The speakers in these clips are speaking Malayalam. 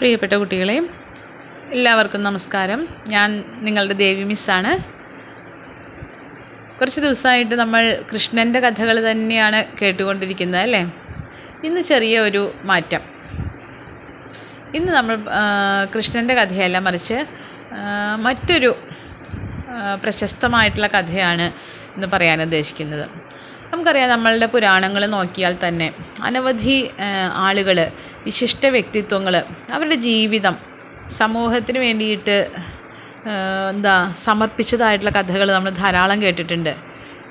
പ്രിയപ്പെട്ട കുട്ടികളെ എല്ലാവർക്കും നമസ്കാരം. ഞാൻ നിങ്ങളുടെ ദേവി മിസ്സാണ്. കുറച്ച് ദിവസമായിട്ട് നമ്മൾ കൃഷ്ണന്റെ കഥകൾ തന്നെയാണ് കേട്ടുകൊണ്ടിരിക്കുന്നത് അല്ലേ? ഇന്ന് ചെറിയ ഒരു മാറ്റം. ഇന്ന് നമ്മൾ കൃഷ്ണന്റെ കഥയല്ല മറിച്ച് മറ്റൊരു പ്രശസ്തമായിട്ടുള്ള കഥയാണ് എന്ന് പറയാൻ ഉദ്ദേശിക്കുന്നത്. നമുക്കറിയാം നമ്മളുടെ പുരാണങ്ങൾ നോക്കിയാൽ തന്നെ അനവധി ആളുകൾ വിശിഷ്ട വ്യക്തിത്വങ്ങൾ അവരുടെ ജീവിതം സമൂഹത്തിന് വേണ്ടിയിട്ട് എന്താ സമർപ്പിച്ചതായിട്ടുള്ള കഥകൾ നമ്മൾ ധാരാളം കേട്ടിട്ടുണ്ട്.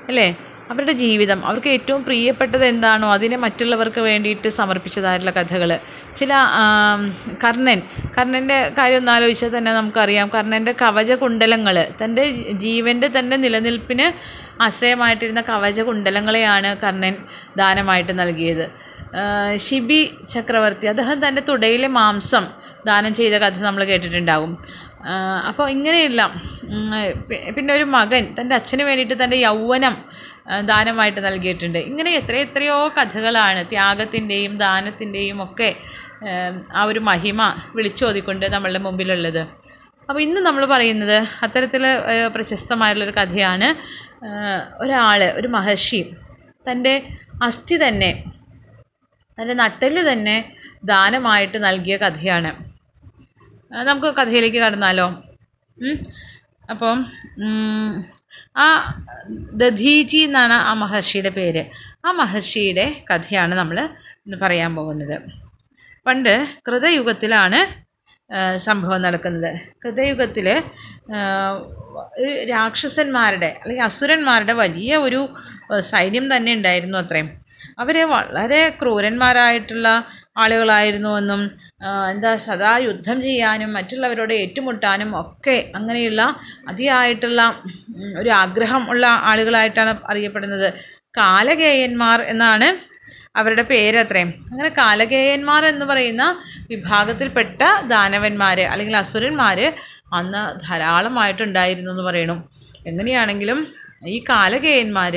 അല്ലേ? അവരുടെ ജീവിതം അവർക്ക് ഏറ്റവും പ്രിയപ്പെട്ടത് എന്താണോ അതിനെ മറ്റുള്ളവർക്ക് വേണ്ടിയിട്ട് സമർപ്പിച്ചതായിട്ടുള്ള കഥകൾ ചില കർണൻ കർണന്റെ കാര്യം ഒന്ന് ആലോചിച്ചാൽ തന്നെ നമുക്കറിയാം. കർണന്റെ കവചകുണ്ടലങ്ങൾ തന്റെ ജീവന്റെ തന്നെ നിലനിൽപ്പിന് ആശ്രയമായിട്ടിരുന്ന കവചകുണ്ടലങ്ങളെയാണ് കർണൻ ദാനമായിട്ട് നൽകിയത്. ശിബി ചക്രവർത്തി അദ്ദേഹം തന്റെ തുടയിലെ മാംസം ദാനം ചെയ്ത കഥ നമ്മൾ കേട്ടിട്ടുണ്ടാകും അപ്പോൾ ഇങ്ങനെയുള്ള പിന്നെ ഒരു മകൻ തന്റെ അച്ഛന് വേണ്ടിയിട്ട് തന്റെ യൗവനം ദാനമായിട്ട് നൽകിയിട്ടുണ്ട്. ഇങ്ങനെ എത്ര എത്രയോ കഥകളാണ് ത്യാഗത്തിന്റെയും ദാനത്തിന്റെയും ഒക്കെ ആ ഒരു മഹിമ വിളിച്ചോതിക്കൊണ്ട് നമ്മളുടെ മുമ്പിലുള്ളത്. അപ്പോൾ ഇന്ന് നമ്മൾ പറയുന്നത് അത്തരത്തിൽ പ്രശസ്തമായിട്ടുള്ളൊരു കഥയാണ്. ഒരാൾ ഒരു മഹർഷി തന്റെ അസ്ഥി തന്നെ തന്റെ നട്ടെല്ല് തന്നെ ദാനമായിട്ട് നൽകിയ കഥയാണ്. നമുക്ക് കഥയിലേക്ക് കടന്നാലോ? അപ്പം ആ ദധീജി എന്നാണ് ആ മഹർഷിയുടെ പേര്. ആ മഹർഷിയുടെ കഥയാണ് നമ്മൾ ഇന്ന് പറയാൻ പോകുന്നത്. പണ്ട് കൃതയുഗത്തിലാണ് സംഭവം നടക്കുന്നത്. കൃതയുഗത്തിൽ രാക്ഷസന്മാരുടെ അല്ലെങ്കിൽ അസുരന്മാരുടെ വലിയ ഒരു സൈന്യം തന്നെ ഉണ്ടായിരുന്നു അത്രയും. അവർ വളരെ ക്രൂരന്മാരായിട്ടുള്ള ആളുകളായിരുന്നു എന്നും എന്താ സദാ യുദ്ധം ചെയ്യാനും മറ്റുള്ളവരോട് ഏറ്റുമുട്ടാനും ഒക്കെ അങ്ങനെയുള്ള അതിയായിട്ടുള്ള ഒരു ആഗ്രഹം ഉള്ള ആളുകളായിട്ടാണ് അറിയപ്പെടുന്നത്. കാലകേയന്മാർ എന്നാണ് അവരുടെ പേരത്രയും അങ്ങനെ കാലകേയന്മാർ എന്ന് പറയുന്ന വിഭാഗത്തിൽപ്പെട്ട ദാനവന്മാർ അല്ലെങ്കിൽ അസുരന്മാർ അന്ന് ധാരാളമായിട്ടുണ്ടായിരുന്നു എന്ന് പറയണു. എങ്ങനെയാണെങ്കിലും ഈ കാലകേയന്മാർ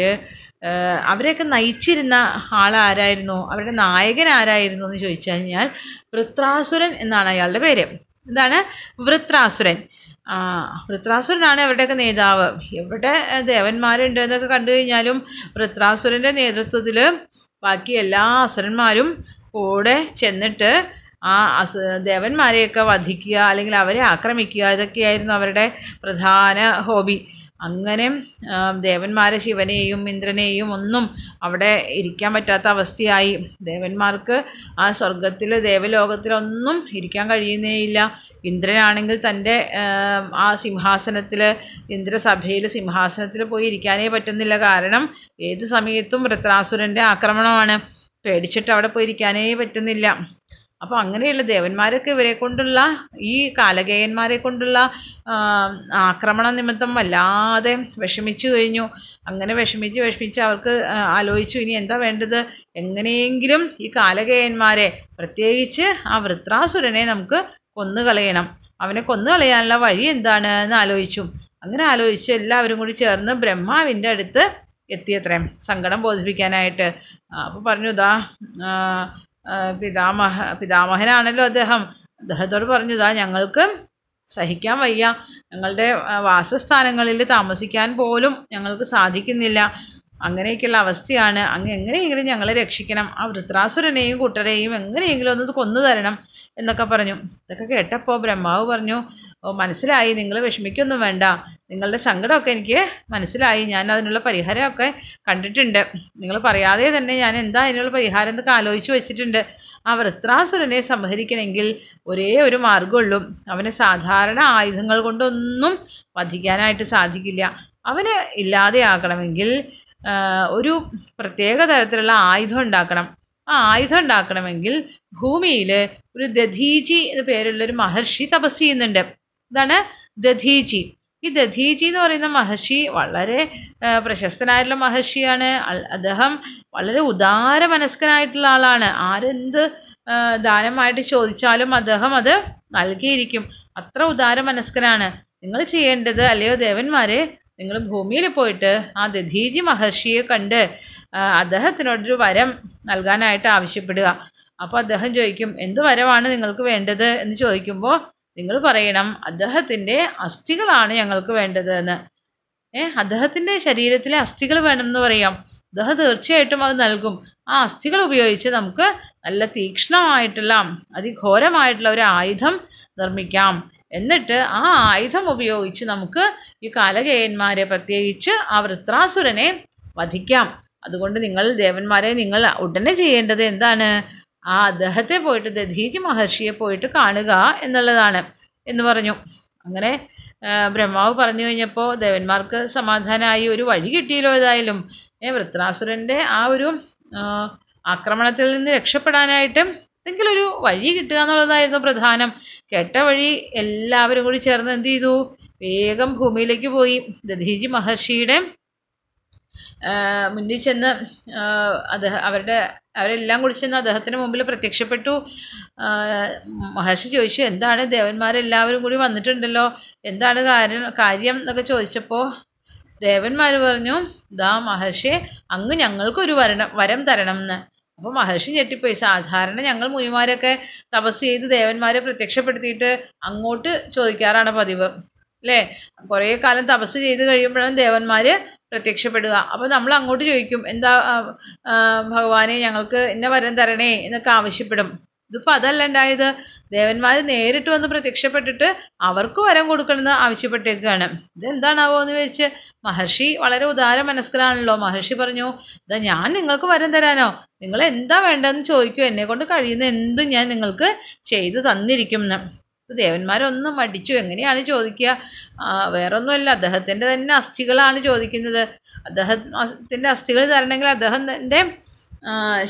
അവരെയൊക്കെ നയിച്ചിരുന്ന ആളാരായിരുന്നു? അവരുടെ നായകൻ ആരായിരുന്നു എന്ന് ചോദിച്ചു കഴിഞ്ഞാൽ വൃത്രാസുരൻ എന്നാണ് അയാളുടെ പേര്. എന്താണ്? വൃത്രാസുരൻ. വൃത്രാസുരനാണ് അവരുടെയൊക്കെ നേതാവ്. എവിടെ ദേവന്മാരുണ്ട് എന്നൊക്കെ കണ്ടു കഴിഞ്ഞാലും വൃത്രാസുരന്റെ നേതൃത്വത്തിൽ ബാക്കി എല്ലാ അസുരന്മാരും കൂടെ ചെന്നിട്ട് ആ അസു ദേവന്മാരെയൊക്കെ വധിക്കുക അല്ലെങ്കിൽ അവരെ ആക്രമിക്കുക ഇതൊക്കെയായിരുന്നു അവരുടെ പ്രധാന ഹോബി. അങ്ങനെ ദേവന്മാരെ ശിവനെയും ഇന്ദ്രനെയും ഒന്നും അവിടെ ഇരിക്കാൻ പറ്റാത്ത അവസ്ഥയായി. ദേവന്മാർക്ക് ആ സ്വർഗത്തിൽ ദേവലോകത്തിലൊന്നും ഇരിക്കാൻ കഴിയുന്നേയില്ല. ഇന്ദ്രനാണെങ്കിൽ തന്റെ ആ സിംഹാസനത്തിൽ ഇന്ദ്രസഭയിൽ സിംഹാസനത്തിൽ പോയി ഇരിക്കാനേ പറ്റുന്നില്ല. കാരണം ഏത് സമയത്തും വൃത്രാസുരന്റെ ആക്രമണമാണ്. പേടിച്ചിട്ട് അവിടെ പോയി ഇരിക്കാനേ പറ്റുന്നില്ല. അപ്പോൾ അങ്ങനെയുള്ള ദേവന്മാരൊക്കെ ഇവരെ കൊണ്ടുള്ള ഈ കാലകേയന്മാരെ കൊണ്ടുള്ള ആക്രമണ നിമിത്തം വല്ലാതെ വിഷമിച്ചു കഴിഞ്ഞു. അങ്ങനെ വിഷമിച്ച് വിഷമിച്ച് അവർക്ക് ആലോചിച്ചു ഇനി എന്താ വേണ്ടത്? എങ്ങനെയെങ്കിലും ഈ കാലകേയന്മാരെ പ്രത്യേകിച്ച് ആ വൃത്രാസുരനെ നമുക്ക് കൊന്നു കളയണം അവനെ കൊന്നു കളയാനുള്ള വഴി എന്താണ്? എന്ന് ആലോചിച്ചു. അങ്ങനെ ആലോചിച്ച് എല്ലാവരും കൂടി ചേർന്ന് ബ്രഹ്മാവിന്റെ അടുത്ത് എത്തിയത്രേ സങ്കടം ബോധിപ്പിക്കാനായിട്ട്. അപ്പോൾ പറഞ്ഞു ഇതാ പിതാമഹ പിതാമഹനാണല്ലോ അദ്ദേഹം. അദ്ദേഹത്തോട് പറഞ്ഞു ഞങ്ങൾക്ക് സഹിക്കാൻ വയ്യ. ഞങ്ങളുടെ വാസസ്ഥാനങ്ങളിൽ താമസിക്കാൻ പോലും ഞങ്ങൾക്ക് സാധിക്കുന്നില്ല. അങ്ങനെയൊക്കെയുള്ള അവസ്ഥയാണ്. അങ്ങ് എങ്ങനെയെങ്കിലും ഞങ്ങളെ രക്ഷിക്കണം. ആ വൃത്രാസുരനെയും കൂട്ടരെയും എങ്ങനെയെങ്കിലും ഒന്ന് കൊന്നു തരണം എന്നൊക്കെ പറഞ്ഞു. ഇതൊക്കെ കേട്ടപ്പോൾ ബ്രഹ്മാവ് പറഞ്ഞു മനസ്സിലായി. നിങ്ങൾ വിഷമിക്കൊന്നും വേണ്ട. നിങ്ങളുടെ സങ്കടമൊക്കെ എനിക്ക് മനസ്സിലായി. ഞാൻ അതിനുള്ള പരിഹാരമൊക്കെ കണ്ടിട്ടുണ്ട്. നിങ്ങൾ പറയാതെ തന്നെ ഞാൻ എന്താ അതിനുള്ള പരിഹാരം എന്നൊക്കെ ആലോചിച്ച് വെച്ചിട്ടുണ്ട്. ആ വൃത്രാസുരനെ സംഹരിക്കണമെങ്കിൽ ഒരേ ഒരു മാർഗമുള്ളൂ. അവനെ സാധാരണ ആയുധങ്ങൾ കൊണ്ടൊന്നും വധിക്കാനായിട്ട് സാധിക്കില്ല. അവന് ഇല്ലാതെയാക്കണമെങ്കിൽ ഒരു പ്രത്യേക തരത്തിലുള്ള ആയുധം ഉണ്ടാക്കണം. ആ ആയുധം ഉണ്ടാക്കണമെങ്കിൽ ഭൂമിയിൽ ഒരു ദധീജി എന്ന പേരുള്ളൊരു മഹർഷി തപസ് ചെയ്യുന്നുണ്ട്. ഇതാണ് ദധീജി ഈ ദധീജി എന്ന് പറയുന്ന മഹർഷി വളരെ പ്രശസ്തനായിട്ടുള്ള മഹർഷിയാണ്. അദ്ദേഹം വളരെ ഉദാര മനസ്കനായിട്ടുള്ള ആളാണ്. ആരെന്ത് ദാനമായിട്ട് ചോദിച്ചാലും അദ്ദേഹം അത് നൽകിയിരിക്കും. അത്ര ഉദാര മനസ്കനാണ്. നിങ്ങൾ ചെയ്യേണ്ടത് അല്ലയോ ദേവന്മാരെ നിങ്ങൾ ഭൂമിയിൽ പോയിട്ട് ആ ദധീജി മഹർഷിയെ കണ്ട് അദ്ദേഹത്തിനോടൊരു വരം നൽകാനായിട്ട് ആവശ്യപ്പെടുക. അപ്പോൾ അദ്ദേഹം ചോദിക്കും എന്ത് വരമാണ് നിങ്ങൾക്ക് വേണ്ടത്? എന്ന് ചോദിക്കുമ്പോൾ നിങ്ങൾ പറയണം അദ്ദേഹത്തിന്റെ അസ്ഥികളാണ് ഞങ്ങൾക്ക് വേണ്ടത് എന്ന് ഏ അദ്ദേഹത്തിന്റെ ശരീരത്തിലെ അസ്ഥികൾ വേണമെന്ന് പറയാം. അദ്ദേഹം തീർച്ചയായിട്ടും അത് നൽകും. ആ അസ്ഥികൾ ഉപയോഗിച്ച് നമുക്ക് നല്ല തീക്ഷ്ണമായിട്ടുള്ള അതിഘോരമായിട്ടുള്ള ഒരു ആയുധം നിർമ്മിക്കാം. എന്നിട്ട് ആ ആയുധം ഉപയോഗിച്ച് നമുക്ക് ഈ കാലകേയന്മാരെ പ്രത്യേകിച്ച് ആ വൃത്രാസുരനെ വധിക്കാം. അതുകൊണ്ട് നിങ്ങൾ ദേവന്മാരെ നിങ്ങൾ ഉടനെ ചെയ്യേണ്ടത് എന്താണ്? ആ അദ്ദേഹത്തെ പോയിട്ട് ദധീജി മഹർഷിയെ പോയിട്ട് കാണുക എന്നുള്ളതാണ് എന്ന് പറഞ്ഞു. അങ്ങനെ ബ്രഹ്മാവ് പറഞ്ഞു കഴിഞ്ഞപ്പോൾ ദേവന്മാർക്ക് സമാധാനമായി ഒരു വഴി കിട്ടിയല്ലോ ഏതായാലും. വൃത്രാസുരന്റെ ആ ഒരു ആക്രമണത്തിൽ നിന്ന് രക്ഷപ്പെടാനായിട്ട് എന്തെങ്കിലും ഒരു വഴി കിട്ടുക എന്നുള്ളതായിരുന്നു പ്രധാനം. കേട്ട വഴി എല്ലാവരും കൂടി ചേർന്ന് എന്ത് ചെയ്തു? വേഗം ഭൂമിയിലേക്ക് പോയി. ദധീജി മഹർഷിയുടെ മുന്നിൽ ചെന്ന് അവരുടെ അവരെല്ലാം കൂടി ചെന്ന് അദ്ദേഹത്തിന് മുമ്പിൽ പ്രത്യക്ഷപ്പെട്ടു. മഹർഷി ചോദിച്ചു എന്താണ് ദേവന്മാരെല്ലാവരും കൂടി വന്നിട്ടുണ്ടല്ലോ? എന്താണ് കാര്യം കാര്യം എന്നൊക്കെ ചോദിച്ചപ്പോൾ ദേവന്മാർ പറഞ്ഞു ദാ മഹർഷി അങ്ങ് ഞങ്ങൾക്കൊരു വരണം വരം തരണം എന്ന് അപ്പോൾ മഹർഷി ഞെട്ടിപ്പോയി. സാധാരണ ഞങ്ങൾ മുനിമാരൊക്കെ തപസ് ചെയ്ത് ദേവന്മാരെ പ്രത്യക്ഷപ്പെടുത്തിയിട്ട് അങ്ങോട്ട് ചോദിക്കാറാണ് പതിവ്. അല്ലേ കുറേ കാലം തപസ് ചെയ്ത് കഴിയുമ്പോഴാണ് ദേവന്മാർ പ്രത്യക്ഷപ്പെടുക. അപ്പോൾ നമ്മൾ അങ്ങോട്ട് ചോദിക്കും എന്താ ഭഗവാനെ ഞങ്ങൾക്ക് ഇന്ന വരം തരണേ എന്നൊക്കെ ആവശ്യപ്പെടും. ഇതിപ്പോൾ അതല്ല ഉണ്ടായത്. ദേവന്മാർ നേരിട്ട് വന്ന് പ്രത്യക്ഷപ്പെട്ടിട്ട് അവർക്ക് വരം കൊടുക്കണമെന്ന് ആവശ്യപ്പെട്ടേക്കാണ് ഇതെന്താണാവോ എന്ന് ചോദിച്ച് മഹർഷി വളരെ ഉദാര മനസ്കരാണല്ലോ. മഹർഷി പറഞ്ഞു ഇതാ ഞാൻ നിങ്ങൾക്ക് വരം തരാനോ? നിങ്ങൾ എന്താ വേണ്ടതെന്ന് ചോദിക്കൂ. എന്നെ കൊണ്ട് കഴിയുന്ന എന്തും ഞാൻ നിങ്ങൾക്ക് ചെയ്തു തന്നിരിക്കും എന്ന്. ദേവന്മാരൊന്നും മടിച്ചു. എങ്ങനെയാണ് ചോദിക്കുക? വേറൊന്നുമല്ല. അദ്ദേഹത്തിന്റെ തന്നെ അസ്ഥികളാണ് ചോദിക്കുന്നത്. അദ്ദേഹത്തിന്റെ അസ്ഥികൾ തരണമെങ്കിൽ അദ്ദേഹത്തിന്റെ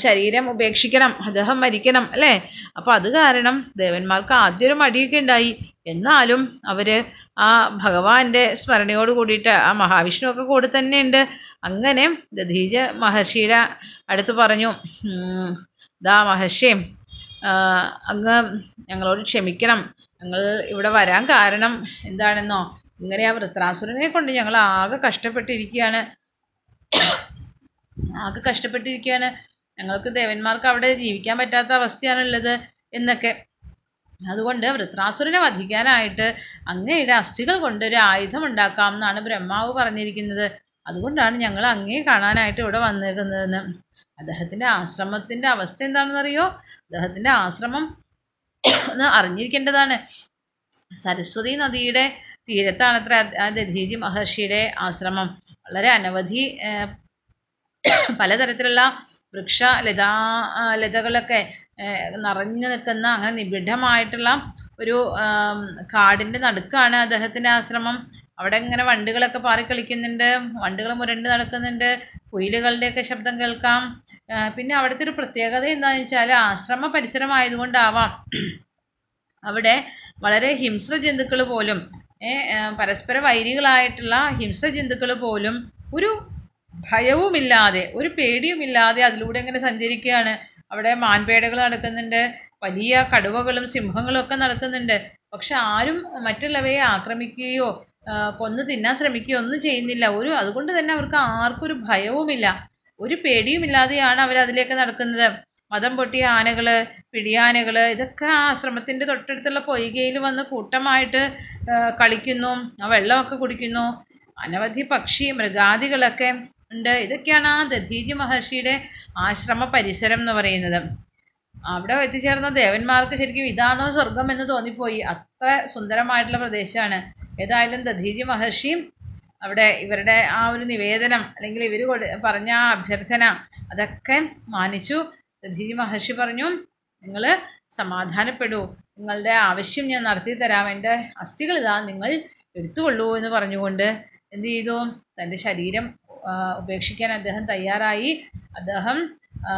ശരീരം ഉപേക്ഷിക്കണം. അദ്ദേഹം മരിക്കണം അല്ലേ? അപ്പോൾ അത് കാരണം ദേവന്മാർക്ക് ആദ്യം ഒരു മടിയൊക്കെ ഉണ്ടായി. എന്നാലും അവർ ആ ഭഗവാന്റെ സ്മരണയോട് കൂടിയിട്ട് ആ മഹാവിഷ്ണു ഒക്കെ കൂടെ തന്നെയുണ്ട്. അങ്ങനെ ദധീജ മഹർഷിയുടെ അടുത്ത് പറഞ്ഞു ദാ മഹർഷി അങ്ങ് ഞങ്ങളോട് ക്ഷമിക്കണം. ഞങ്ങൾ ഇവിടെ വരാൻ കാരണം എന്താണെന്നോ ഇങ്ങനെ ആ വൃത്രാസുരനെ കൊണ്ട് ഞങ്ങൾ ആകെ കഷ്ടപ്പെട്ടിരിക്കുകയാണ്. ആകെ കഷ്ടപ്പെട്ടിരിക്കുകയാണ്. ഞങ്ങൾക്ക് ദേവന്മാർക്ക് അവിടെ ജീവിക്കാൻ പറ്റാത്ത അവസ്ഥയാണുള്ളത് എന്നൊക്കെ. അതുകൊണ്ട് വൃത്രാസുരനെ വധിക്കാനായിട്ട് അങ്ങയുടെ അസ്ഥികൾ കൊണ്ട് ഒരു ആയുധം ഉണ്ടാക്കാം എന്നാണ് ബ്രഹ്മാവ് പറഞ്ഞിരിക്കുന്നത്. അതുകൊണ്ടാണ് ഞങ്ങൾ അങ്ങേ കാണാനായിട്ട് ഇവിടെ വന്നേക്കുന്നതെന്ന്. അദ്ദേഹത്തിന്റെ ആശ്രമത്തിന്റെ അവസ്ഥ എന്താണെന്നറിയോ? അദ്ദേഹത്തിന്റെ ആശ്രമം അറിഞ്ഞിരിക്കേണ്ടതാണ്. സരസ്വതി നദിയുടെ തീരത്താണത്ര ആ ദധീജി മഹർഷിയുടെ ആശ്രമം. വളരെ അനവധി പലതരത്തിലുള്ള വൃക്ഷ ലതാ ലതകളൊക്കെ നിറഞ്ഞു നിൽക്കുന്ന അങ്ങനെ നിബിഡമായിട്ടുള്ള ഒരു കാടിന്റെ നടുക്കാണ് അദ്ദേഹത്തിന്റെ ആശ്രമം. അവിടെ ഇങ്ങനെ വണ്ടുകളൊക്കെ പാറിക്കളിക്കുന്നുണ്ട് വണ്ടുകൾ മുരണ്ട് നടക്കുന്നുണ്ട് കുയിലുകളുടെയൊക്കെ ശബ്ദം കേൾക്കാം. പിന്നെ അവിടുത്തെ ഒരു പ്രത്യേകത എന്താണെന്ന് വെച്ചാൽ ആശ്രമ പരിസരമായതുകൊണ്ടാവാം അവിടെ വളരെ ഹിംസ്ര ജന്തുക്കൾ പോലും പരസ്പര വൈരികളായിട്ടുള്ള ഹിംസ്ര ജന്തുക്കൾ പോലും ഒരു ഭയവുമില്ലാതെ ഒരു പേടിയുമില്ലാതെ അതിലൂടെ ഇങ്ങനെ സഞ്ചരിക്കുകയാണ്. അവിടെ മാൻപേടകൾ നടക്കുന്നുണ്ട്. വലിയ കടുവകളും സിംഹങ്ങളും ഒക്കെ നടക്കുന്നുണ്ട്. പക്ഷെ ആരും മറ്റുള്ളവയെ ആക്രമിക്കുകയോ കൊന്നു തിന്നാൻ ശ്രമിക്കുകയോ ഒന്നും ചെയ്യുന്നില്ല. ഒരു അതുകൊണ്ട് തന്നെ അവർക്ക് ആർക്കൊരു ഭയവുമില്ല. ഒരു പേടിയുമില്ലാതെയാണ് അവർ അതിലേക്ക് നടക്കുന്നത്. മതം പൊട്ടിയ ആനകൾ പിടിയാനകൾ ഇതൊക്കെ ആ ആശ്രമത്തിന്റെ തൊട്ടടുത്തുള്ള പൊയ്കയിൽ വന്ന് കൂട്ടമായിട്ട് കളിക്കുന്നു. ആ വെള്ളമൊക്കെ കുടിക്കുന്നു. അനവധി പക്ഷി മൃഗാദികളൊക്കെ ഉണ്ട്. ഇതൊക്കെയാണ് ആ ദധീജി മഹർഷിയുടെ ആശ്രമ പരിസരം എന്ന് പറയുന്നത്. അവിടെ എത്തിച്ചേർന്ന ദേവന്മാർക്ക് ശരിക്കും ഇതാണോ സ്വർഗം എന്ന് തോന്നിപ്പോയി. അത്ര സുന്ദരമായിട്ടുള്ള പ്രദേശമാണ്. ഏതായാലും ദധീജി മഹർഷി അവിടെ ഇവരുടെ ആ ഒരു നിവേദനം അല്ലെങ്കിൽ ഇവർ പറഞ്ഞ ആ അഭ്യർത്ഥന അതൊക്കെ മാനിച്ചു. ദധീജി മഹർഷി പറഞ്ഞു നിങ്ങൾ സമാധാനപ്പെടൂ. നിങ്ങളുടെ ആവശ്യം ഞാൻ നടത്തി തരാം. എന്റെ അസ്ഥികൾ ഇതാ നിങ്ങൾ എടുത്തുകൊള്ളൂ എന്ന് പറഞ്ഞുകൊണ്ട് എന്ത് ചെയ്തു? തന്റെ ശരീരം ഉപേക്ഷിക്കാൻ അദ്ദേഹം തയ്യാറായി. അദ്ദേഹം ആ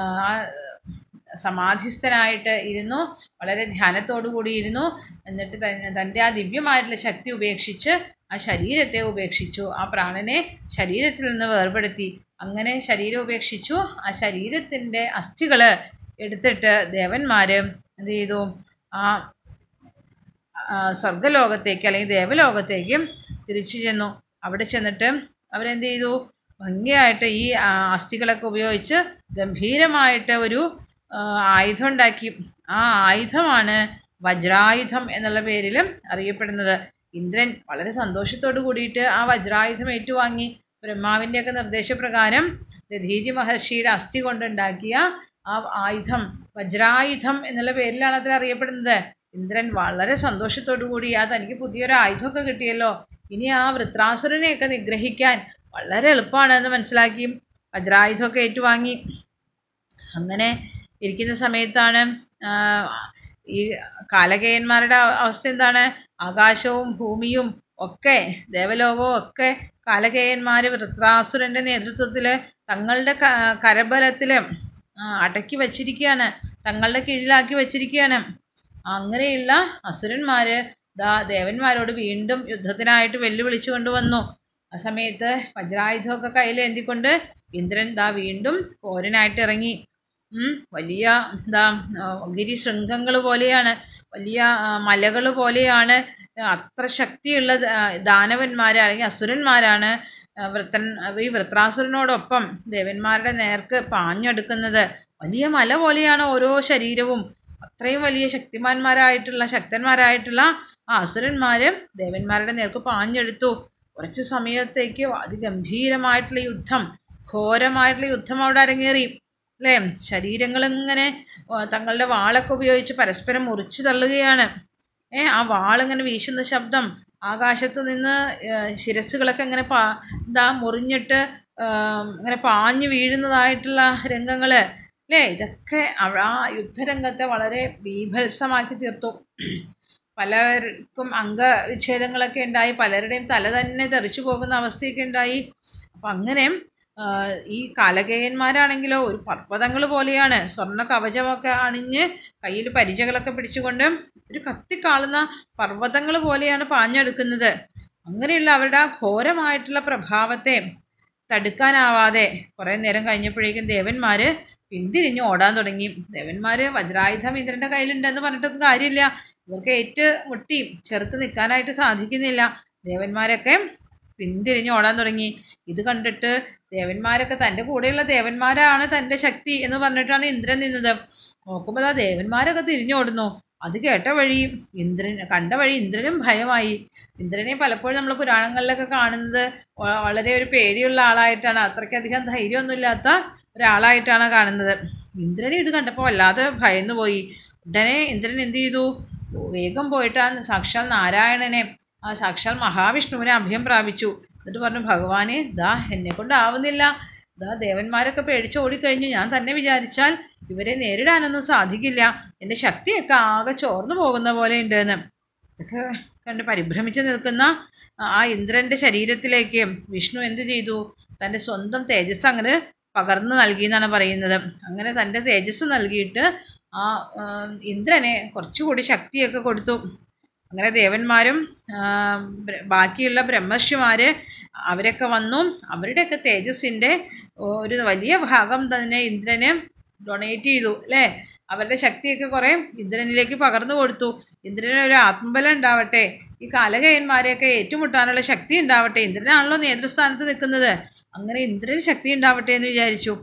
സമാധിസ്ഥനായിട്ട് ഇരുന്നു. വളരെ ധ്യാനത്തോടു കൂടി ഇരുന്നു. എന്നിട്ട് തന്റെ ആ ദിവ്യമായിട്ടുള്ള ശക്തി ഉപേക്ഷിച്ച് ആ ശരീരത്തെ ഉപേക്ഷിച്ചു. ആ പ്രാണനെ ശരീരത്തിൽ നിന്ന് വേർപെടുത്തി. അങ്ങനെ ശരീരം ഉപേക്ഷിച്ചു. ആ ശരീരത്തിന്റെ അസ്ഥികൾ എടുത്തിട്ട് ദേവന്മാർ എന്ത് ചെയ്തു? ആ സ്വർഗലോകത്തേക്ക് അല്ലെങ്കിൽ ദേവലോകത്തേക്കും തിരിച്ചു ചെന്നു. അവിടെ ചെന്നിട്ട് അവരെന്ത് ചെയ്തു? ഭംഗിയായിട്ട് ഈ അസ്ഥികളൊക്കെ ഉപയോഗിച്ച് ഗംഭീരമായിട്ട് ഒരു ആയുധം ഉണ്ടാക്കി ആ ആയുധമാണ് വജ്രായുധം എന്നുള്ള പേരിൽ അറിയപ്പെടുന്നത്. ഇന്ദ്രൻ വളരെ സന്തോഷത്തോട് കൂടിയിട്ട് ആ വജ്രായുധം ഏറ്റുവാങ്ങി. ബ്രഹ്മാവിന്റെയൊക്കെ നിർദ്ദേശപ്രകാരം ദധീജി മഹർഷിയുടെ അസ്ഥി കൊണ്ടുണ്ടാക്കിയ ആ ആയുധം വജ്രായുധം എന്നുള്ള പേരിലാണ് അതിൽ അറിയപ്പെടുന്നത്. ഇന്ദ്രൻ വളരെ സന്തോഷത്തോടു കൂടി ആ തനിക്ക് പുതിയൊരു ആയുധമൊക്കെ കിട്ടിയല്ലോ. ഇനി ആ വൃത്രാസുരനെയൊക്കെ നിഗ്രഹിക്കാൻ വളരെ എളുപ്പമാണെന്ന് മനസ്സിലാക്കി. വജ്രായുധമൊക്കെ ഏറ്റുവാങ്ങി. അങ്ങനെ ഇരിക്കുന്ന സമയത്താണ് ഈ കാലകേയന്മാരുടെ അവസ്ഥ എന്താണ്? ആകാശവും ഭൂമിയും ഒക്കെ ദേവലോകവും ഒക്കെ കാലകേയന്മാർ വൃത്രാസുരന്റെ നേതൃത്വത്തിൽ തങ്ങളുടെ കരബലത്തിൽ അടക്കി വച്ചിരിക്കുകയാണ് തങ്ങളുടെ കീഴിലാക്കി വച്ചിരിക്കുകയാണ് അങ്ങനെയുള്ള അസുരന്മാർ ദാ ദേവന്മാരോട് വീണ്ടും യുദ്ധത്തിനായിട്ട് വെല്ലുവിളിച്ചു കൊണ്ടുവന്നു. ആ സമയത്ത് വജ്രായുധമൊക്കെ കയ്യിലേന്തിക്കൊണ്ട് ഇന്ദ്രൻ ദാ വീണ്ടും പോരിനായിട്ട് ഇറങ്ങി. വലിയ എന്താ ഗിരിശൃംഗങ്ങൾ പോലെയാണ് വലിയ മലകൾ പോലെയാണ് അത്ര ശക്തിയുള്ള ദാനവന്മാരെ അല്ലെങ്കിൽ അസുരന്മാരാണ് വൃത്തൻ ഈ വൃത്രാസുരനോടൊപ്പം ദേവന്മാരുടെ നേർക്ക് പാഞ്ഞെടുക്കുന്നത്. വലിയ മല പോലെയാണ് ഓരോ ശരീരവും. അത്രയും വലിയ ശക്തിമാന്മാരായിട്ടുള്ള ശക്തന്മാരായിട്ടുള്ള ആ അസുരന്മാർ ദേവന്മാരുടെ നേർക്ക് പാഞ്ഞെടുത്തു. കുറച്ച് സമയത്തേക്ക് അതിഗംഭീരമായിട്ടുള്ള യുദ്ധം ഘോരമായിട്ടുള്ള യുദ്ധം അവിടെ അരങ്ങേറി. അല്ലേ? ശരീരങ്ങളിങ്ങനെ തങ്ങളുടെ വാളൊക്കെ ഉപയോഗിച്ച് പരസ്പരം മുറിച്ചു തള്ളുകയാണ്. ഏ ആ വാളിങ്ങനെ വീശുന്ന ശബ്ദം ആകാശത്ത് നിന്ന് ശിരസ്സുകളൊക്കെ ഇങ്ങനെ പാ എന്താ മുറിഞ്ഞിട്ട് ഇങ്ങനെ പാഞ്ഞു വീഴുന്നതായിട്ടുള്ള രംഗങ്ങൾ അല്ലേ? ഇതൊക്കെ ആ യുദ്ധരംഗത്തെ വളരെ ബീഭത്സമാക്കി തീർത്തു. പലർക്കും അംഗവിച്ഛേദങ്ങളൊക്കെ ഉണ്ടായി പലരുടെയും തല തന്നെ തെറിച്ചു പോകുന്ന അവസ്ഥയൊക്കെ ഉണ്ടായി. അപ്പം അങ്ങനെ ഈ കാലകേയന്മാരാണെങ്കിലോ ഒരു പർവതങ്ങൾ പോലെയാണ് സ്വർണ കവചമൊക്കെ അണിഞ്ഞ് കയ്യിൽ പരിചകളൊക്കെ പിടിച്ചുകൊണ്ട് ഒരു കത്തിക്കാളുന്ന പർവതങ്ങൾ പോലെയാണ് പാഞ്ഞെടുക്കുന്നത്. അങ്ങനെയുള്ള അവരുടെ ആ ഘോരമായിട്ടുള്ള പ്രഭാവത്തെ തടുക്കാനാവാതെ കുറേ നേരം കഴിഞ്ഞപ്പോഴേക്കും ദേവന്മാർ പിന്തിരിഞ്ഞ് ഓടാൻ തുടങ്ങി. ദേവന്മാർ വജ്രായുധം ഇന്ദ്രന്റെ കയ്യിലുണ്ടെന്ന് പറഞ്ഞിട്ടൊന്നും കാര്യമില്ല. ഇവർക്ക് ഏറ്റ് മുട്ടി. ചെറുത്ത് നിൽക്കാനായിട്ട് സാധിക്കുന്നില്ല. ദേവന്മാരൊക്കെ പിന്തിരിഞ്ഞ് ഓടാൻ തുടങ്ങി. ഇത് കണ്ടിട്ട് ദേവന്മാരൊക്കെ തന്റെ കൂടെയുള്ള ദേവന്മാരാണ് തന്റെ ശക്തി എന്ന് പറഞ്ഞിട്ടാണ് ഇന്ദ്രൻ നിന്നത്. നോക്കുമ്പോൾ ആ ദേവന്മാരൊക്കെ തിരിഞ്ഞോടുന്നു അത് കേട്ട വഴി ഇന്ദ്രൻ കണ്ട വഴി ഇന്ദ്രനും ഭയമായി. ഇന്ദ്രനെ പലപ്പോഴും നമ്മൾ പുരാണങ്ങളിലൊക്കെ കാണുന്നത് വളരെ ഒരു പേടിയുള്ള ആളായിട്ടാണ്. അത്രയ്ക്കധികം ധൈര്യമൊന്നുമില്ലാത്ത ഒരാളായിട്ടാണ് കാണുന്നത്. ഇന്ദ്രനെ ഇത് കണ്ടപ്പോൾ വല്ലാതെ ഭയന്നു പോയി ഉടനെ ഇന്ദ്രൻ എന്ത് ചെയ്തു? വേഗം പോയിട്ട് ആ സാക്ഷാൽ നാരായണനെ ആ സാക്ഷാൽ മഹാവിഷ്ണുവിനെ അഭയം പ്രാപിച്ചു. എന്നിട്ട് പറഞ്ഞു ഭഗവാനെ ദാ എന്നെ കൊണ്ടാവുന്നില്ല. ദാ ദേവന്മാരൊക്കെ പേടിച്ച് ഓടിക്കഴിഞ്ഞു ഞാൻ തന്നെ വിചാരിച്ചാൽ ഇവരെ നേരിടാനൊന്നും സാധിക്കില്ല. എന്റെ ശക്തിയൊക്കെ ആകെ ചോർന്നു പോകുന്ന പോലെ ഉണ്ടെന്ന് ഇതൊക്കെ കണ്ട് പരിഭ്രമിച്ച് നിൽക്കുന്ന ആ ഇന്ദ്രന്റെ ശരീരത്തിലേക്ക് വിഷ്ണു എന്ത് ചെയ്തു? തന്റെ സ്വന്തം തേജസ് അങ്ങനെ പകർന്നു നൽകി എന്നാണ് പറയുന്നത്. അങ്ങനെ തന്റെ തേജസ് നൽകിയിട്ട് ആ ഇന്ദ്രനെ കുറച്ചുകൂടി ശക്തിയൊക്കെ കൊടുത്തു. അങ്ങനെ ദേവന്മാരും ബാക്കിയുള്ള ബ്രഹ്മർഷിമാർ അവരൊക്കെ വന്നു. അവരുടെയൊക്കെ തേജസ്സിന്റെ ഒരു വലിയ ഭാഗം തന്നെ ഇന്ദ്രന് ഡൊണേറ്റ് ചെയ്തു അല്ലേ? അവരുടെ ശക്തിയൊക്കെ കുറേ ഇന്ദ്രനിലേക്ക് പകർന്നു കൊടുത്തു. ഇന്ദ്രന് ഒരു ആത്മബലം ഉണ്ടാവട്ടെ. ഈ കാലകയന്മാരെയൊക്കെ ഏറ്റുമുട്ടാനുള്ള ശക്തി ഉണ്ടാവട്ടെ. ഇന്ദ്രനാണല്ലോ നേതൃസ്ഥാനത്ത് നിൽക്കുന്നത്. അങ്ങനെ ഇന്ദ്രന് ശക്തി ഉണ്ടാവട്ടെ എന്ന് വിചാരിച്ചു.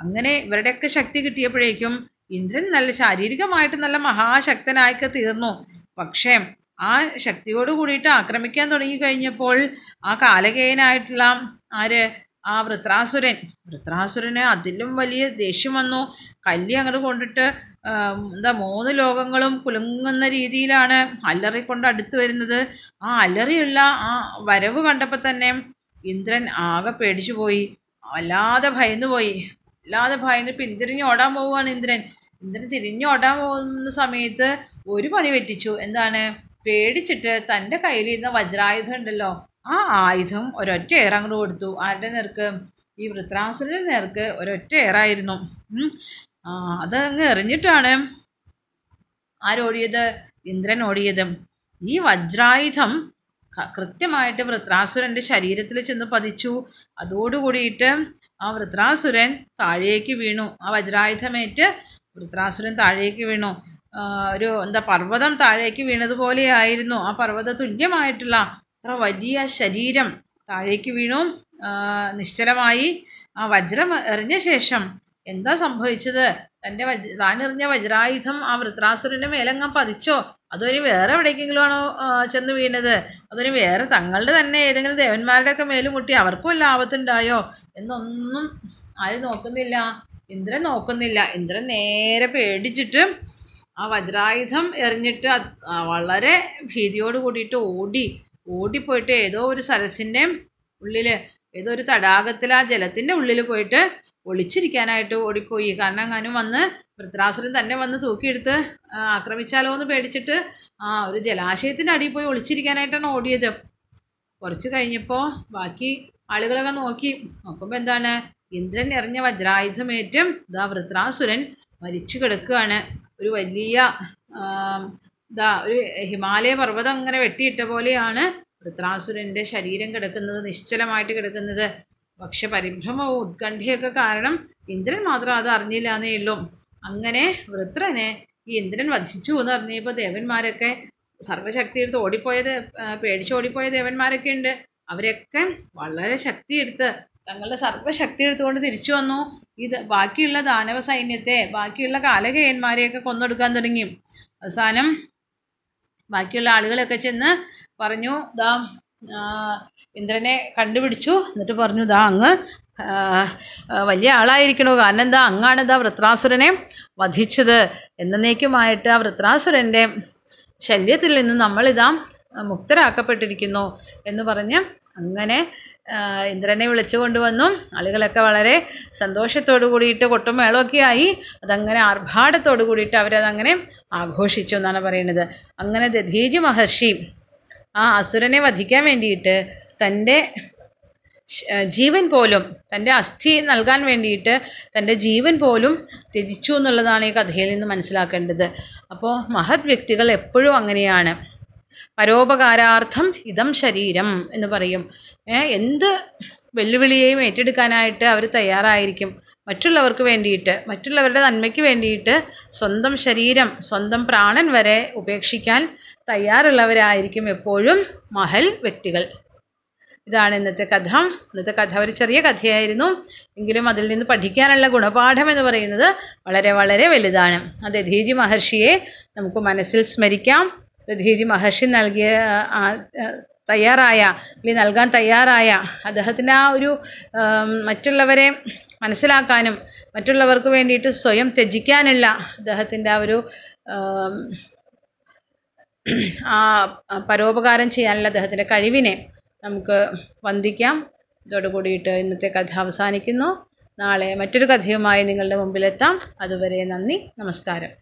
അങ്ങനെ ഇവരുടെയൊക്കെ ശക്തി കിട്ടിയപ്പോഴേക്കും ഇന്ദ്രൻ നല്ല ശാരീരികമായിട്ട് നല്ല മഹാശക്തനായൊക്കെ തീർന്നു. പക്ഷേ ആ ശക്തിയോട് കൂടിയിട്ട് ആക്രമിക്കാൻ തുടങ്ങി കഴിഞ്ഞപ്പോൾ ആ കാലകേയനായിട്ടുള്ള ആര്? ആ വൃത്രാസുരൻ. വൃത്രാസുരന് അതിലും വലിയ ദേഷ്യം വന്നു. കല്ലി അങ്ങോട്ട് കൊണ്ടിട്ട് എന്താ മൂന്ന് ലോകങ്ങളും കുലുങ്ങുന്ന രീതിയിലാണ് അല്ലറി കൊണ്ട് അടുത്ത് വരുന്നത്. ആ അല്ലറിയുള്ള ആ വരവ് കണ്ടപ്പോൾ തന്നെ ഇന്ദ്രൻ ആകെ പേടിച്ചു പോയി വല്ലാതെ ഭയന്നു പോയി വല്ലാതെ ഭയന്ന് പിന്തിരിഞ്ഞ് ഓടാൻ പോവുകയാണ് ഇന്ദ്രൻ. ഇന്ദ്രൻ തിരിഞ്ഞ് ഓടാൻ പോകുന്ന സമയത്ത് ഒരു പണി പറ്റിച്ചു. എന്താണ്? പേടിച്ചിട്ട് തന്റെ കയ്യിലിരുന്ന വജ്രായുധം ഉണ്ടല്ലോ. ആ ആയുധം ഒരൊറ്റ അങ്ങോട്ട് കൊടുത്തു. ആരുടെ നേർക്ക്? ഈ വൃത്രാസുരന്റെ നേർക്ക് ഒരൊറ്റ ഏറായിരുന്നു. അത് അങ്ങ് എറിഞ്ഞിട്ടാണ് ആരോടിയത് ഇന്ദ്രൻ ഓടിയത്. ഈ വജ്രായുധം കൃത്യമായിട്ട് വൃത്രാസുരന്റെ ശരീരത്തിൽ ചെന്ന് പതിച്ചു. അതോടുകൂടിയിട്ട് ആ വൃത്രാസുരൻ താഴേക്ക് വീണു. ആ വജ്രായുധമേറ്റ് വൃത്രാസുരൻ താഴേക്ക് വീണു. ഒരു എന്താ പർവതം താഴേക്ക് വീണതുപോലെ ആയിരുന്നു ആ പർവത തുല്യമായിട്ടുള്ള അത്ര വലിയ ശരീരം താഴേക്ക് വീണു. നിശ്ചലമായി. ആ വജ്രം എറിഞ്ഞ ശേഷം എന്താ സംഭവിച്ചത്? തന്റെ വജ് താനെറിഞ്ഞ വജ്രായുധം ആ വൃത്രാസുരന്റെ മേലെങ്ങാൻ പതിച്ചോ? അതോ ഇനി വേറെ എവിടേക്കെങ്കിലും ആണോ ചെന്ന് വീണത്. അതൊരു വേറെ തങ്ങളുടെ തന്നെ ഏതെങ്കിലും ദേവന്മാരുടെയൊക്കെ മേലും മുട്ടി അവർക്കും വല്ല ആപത്തുണ്ടായോ എന്നൊന്നും ആരും നോക്കുന്നില്ല. ഇന്ദ്രൻ നോക്കുന്നില്ല. ഇന്ദ്രൻ നേരെ പേടിച്ചിട്ട് ആ വജ്രായുധം എറിഞ്ഞിട്ട് വളരെ ഭീതിയോട് കൂടിയിട്ട് ഓടി ഓടിപ്പോയിട്ട് ഏതോ ഒരു സരസിന്റെ ഉള്ളിൽ ഏതോ ഒരു തടാകത്തിൽ ആ ജലത്തിന്റെ ഉള്ളിൽ പോയിട്ട് ഒളിച്ചിരിക്കാനായിട്ട് ഓടിപ്പോയി. കാരണം അങ്ങനെ വന്ന് വൃത്രാസുരൻ തന്നെ വന്ന് തൂക്കിയെടുത്ത് ആക്രമിച്ചാലോ എന്ന് പേടിച്ചിട്ട് ആ ഒരു ജലാശയത്തിന്റെ അടിയിൽ പോയി ഒളിച്ചിരിക്കാനായിട്ടാണ് ഓടിയത്. കുറച്ച് കഴിഞ്ഞപ്പോൾ ബാക്കി ആളുകളൊക്കെ നോക്കി. നോക്കുമ്പോൾ എന്താണ്? ഇന്ദ്രൻ എറിഞ്ഞ വജ്രായുധമേറ്റും ഇതാ വൃത്രാസുരൻ മരിച്ചു കിടക്കുകയാണ്. ഒരു വലിയ ഇതാ ഒരു ഹിമാലയ പർവതം അങ്ങനെ വെട്ടിയിട്ട പോലെയാണ് വൃത്രാസുരന്റെ ശരീരം കിടക്കുന്നത് നിശ്ചലമായിട്ട് കിടക്കുന്നത്. പക്ഷെ പരിഭ്രമവും ഉത്കണ്ഠയൊക്കെ കാരണം ഇന്ദ്രൻ മാത്രം അത് അറിഞ്ഞില്ല എന്നേ അങ്ങനെ വൃത്രനെ ഈ ഇന്ദ്രൻ വധിച്ചു എന്ന് അറിഞ്ഞപ്പോൾ ദേവന്മാരൊക്കെ സർവശക്തി എടുത്ത് ഓടിപ്പോയത് പേടിച്ച് ഓടിപ്പോയ ദേവന്മാരൊക്കെ ഉണ്ട്. അവരൊക്കെ വളരെ ശക്തിയെടുത്ത് തങ്ങളുടെ സർവശക്തി എടുത്തുകൊണ്ട് തിരിച്ചു വന്നു. ഇത് ബാക്കിയുള്ള ദാനവ സൈന്യത്തെ ബാക്കിയുള്ള കാലകയന്മാരെയൊക്കെ കൊന്നൊടുക്കാൻ തുടങ്ങി. അവസാനം ബാക്കിയുള്ള ആളുകളൊക്കെ ചെന്ന് പറഞ്ഞു ദാ ഇന്ദ്രനെ കണ്ടുപിടിച്ചു. എന്നിട്ട് പറഞ്ഞു ദാ അങ്ങ് വലിയ ആളായിരിക്കണു? കാരണം എന്താ അങ്ങാണ് ദാ വൃത്രാസുരനെ വധിച്ചത്. എന്നേക്കുമായിട്ട് ആ വൃത്രാസുരന്റെ ശല്യത്തിൽ നിന്ന് നമ്മളിതാ മുക്തരാക്കപ്പെട്ടിരിക്കുന്നു. എന്ന് പറഞ്ഞ് അങ്ങനെ ഇന്ദ്രനെ വിളിച്ചു കൊണ്ടുവന്നു. ആളുകളൊക്കെ വളരെ സന്തോഷത്തോടു കൂടിയിട്ട് കൊട്ടും മേളമൊക്കെ ആയി. അതങ്ങനെ ആർഭാടത്തോടു കൂടിയിട്ട് അവരതങ്ങനെ ആഘോഷിച്ചു എന്നാണ് പറയുന്നത്. അങ്ങനെ ദധീജി മഹർഷി ആ അസുരനെ വധിക്കാൻ വേണ്ടിയിട്ട് തന്റെ ജീവൻ പോലും തന്റെ അസ്ഥി നൽകാൻ വേണ്ടിയിട്ട് തന്റെ ജീവൻ പോലും ത്യജിച്ചു എന്നുള്ളതാണ് ഈ കഥയിൽ നിന്ന് മനസ്സിലാക്കേണ്ടത്. അപ്പോൾ മഹത് വ്യക്തികൾ എപ്പോഴും അങ്ങനെയാണ്. പരോപകാരാർത്ഥം ഇതം ശരീരം എന്ന് പറയും. എന്ത് വെല്ലുവിളിയെയും ഏറ്റെടുക്കാനായിട്ട് അവർ തയ്യാറായിരിക്കും. മറ്റുള്ളവർക്ക് വേണ്ടിയിട്ട് മറ്റുള്ളവരുടെ നന്മയ്ക്ക് വേണ്ടിയിട്ട് സ്വന്തം ശരീരം സ്വന്തം പ്രാണൻ വരെ ഉപേക്ഷിക്കാൻ തയ്യാറുള്ളവരായിരിക്കും എപ്പോഴും മഹൽ വ്യക്തികൾ. ഇതാണ് ഇന്നത്തെ കഥ. ഇന്നത്തെ കഥ ഒരു ചെറിയ കഥയായിരുന്നു. എങ്കിലും അതിൽ നിന്ന് പഠിക്കാനുള്ള ഗുണപാഠം എന്ന് പറയുന്നത് വളരെ വളരെ വലുതാണ്. ആ ദധീജി മഹർഷിയെ നമുക്ക് മനസ്സിൽ സ്മരിക്കാം. ദധീജി മഹർഷി നൽകിയ തയ്യാറായ അല്ലെങ്കിൽ നൽകാൻ തയ്യാറായ അദ്ദേഹത്തിന്റെ ആ ഒരു മറ്റുള്ളവരെ മനസ്സിലാക്കാനും മറ്റുള്ളവർക്ക് വേണ്ടിയിട്ട് സ്വയം ത്യജിക്കാനുള്ള അദ്ദേഹത്തിന്റെ ആ ഒരു ആ പരോപകാരം ചെയ്യാനുള്ള അദ്ദേഹത്തിന്റെ കഴിവിനെ നമുക്ക് വന്ദിക്കാം. ഇതോട് കൂടിയിട്ട് ഇന്നത്തെ കഥ അവസാനിക്കുന്നു. നാളെ മറ്റൊരു കഥയുമായി നിങ്ങളുടെ മുമ്പിലെത്താം. അതുവരെ നന്ദി നമസ്കാരം.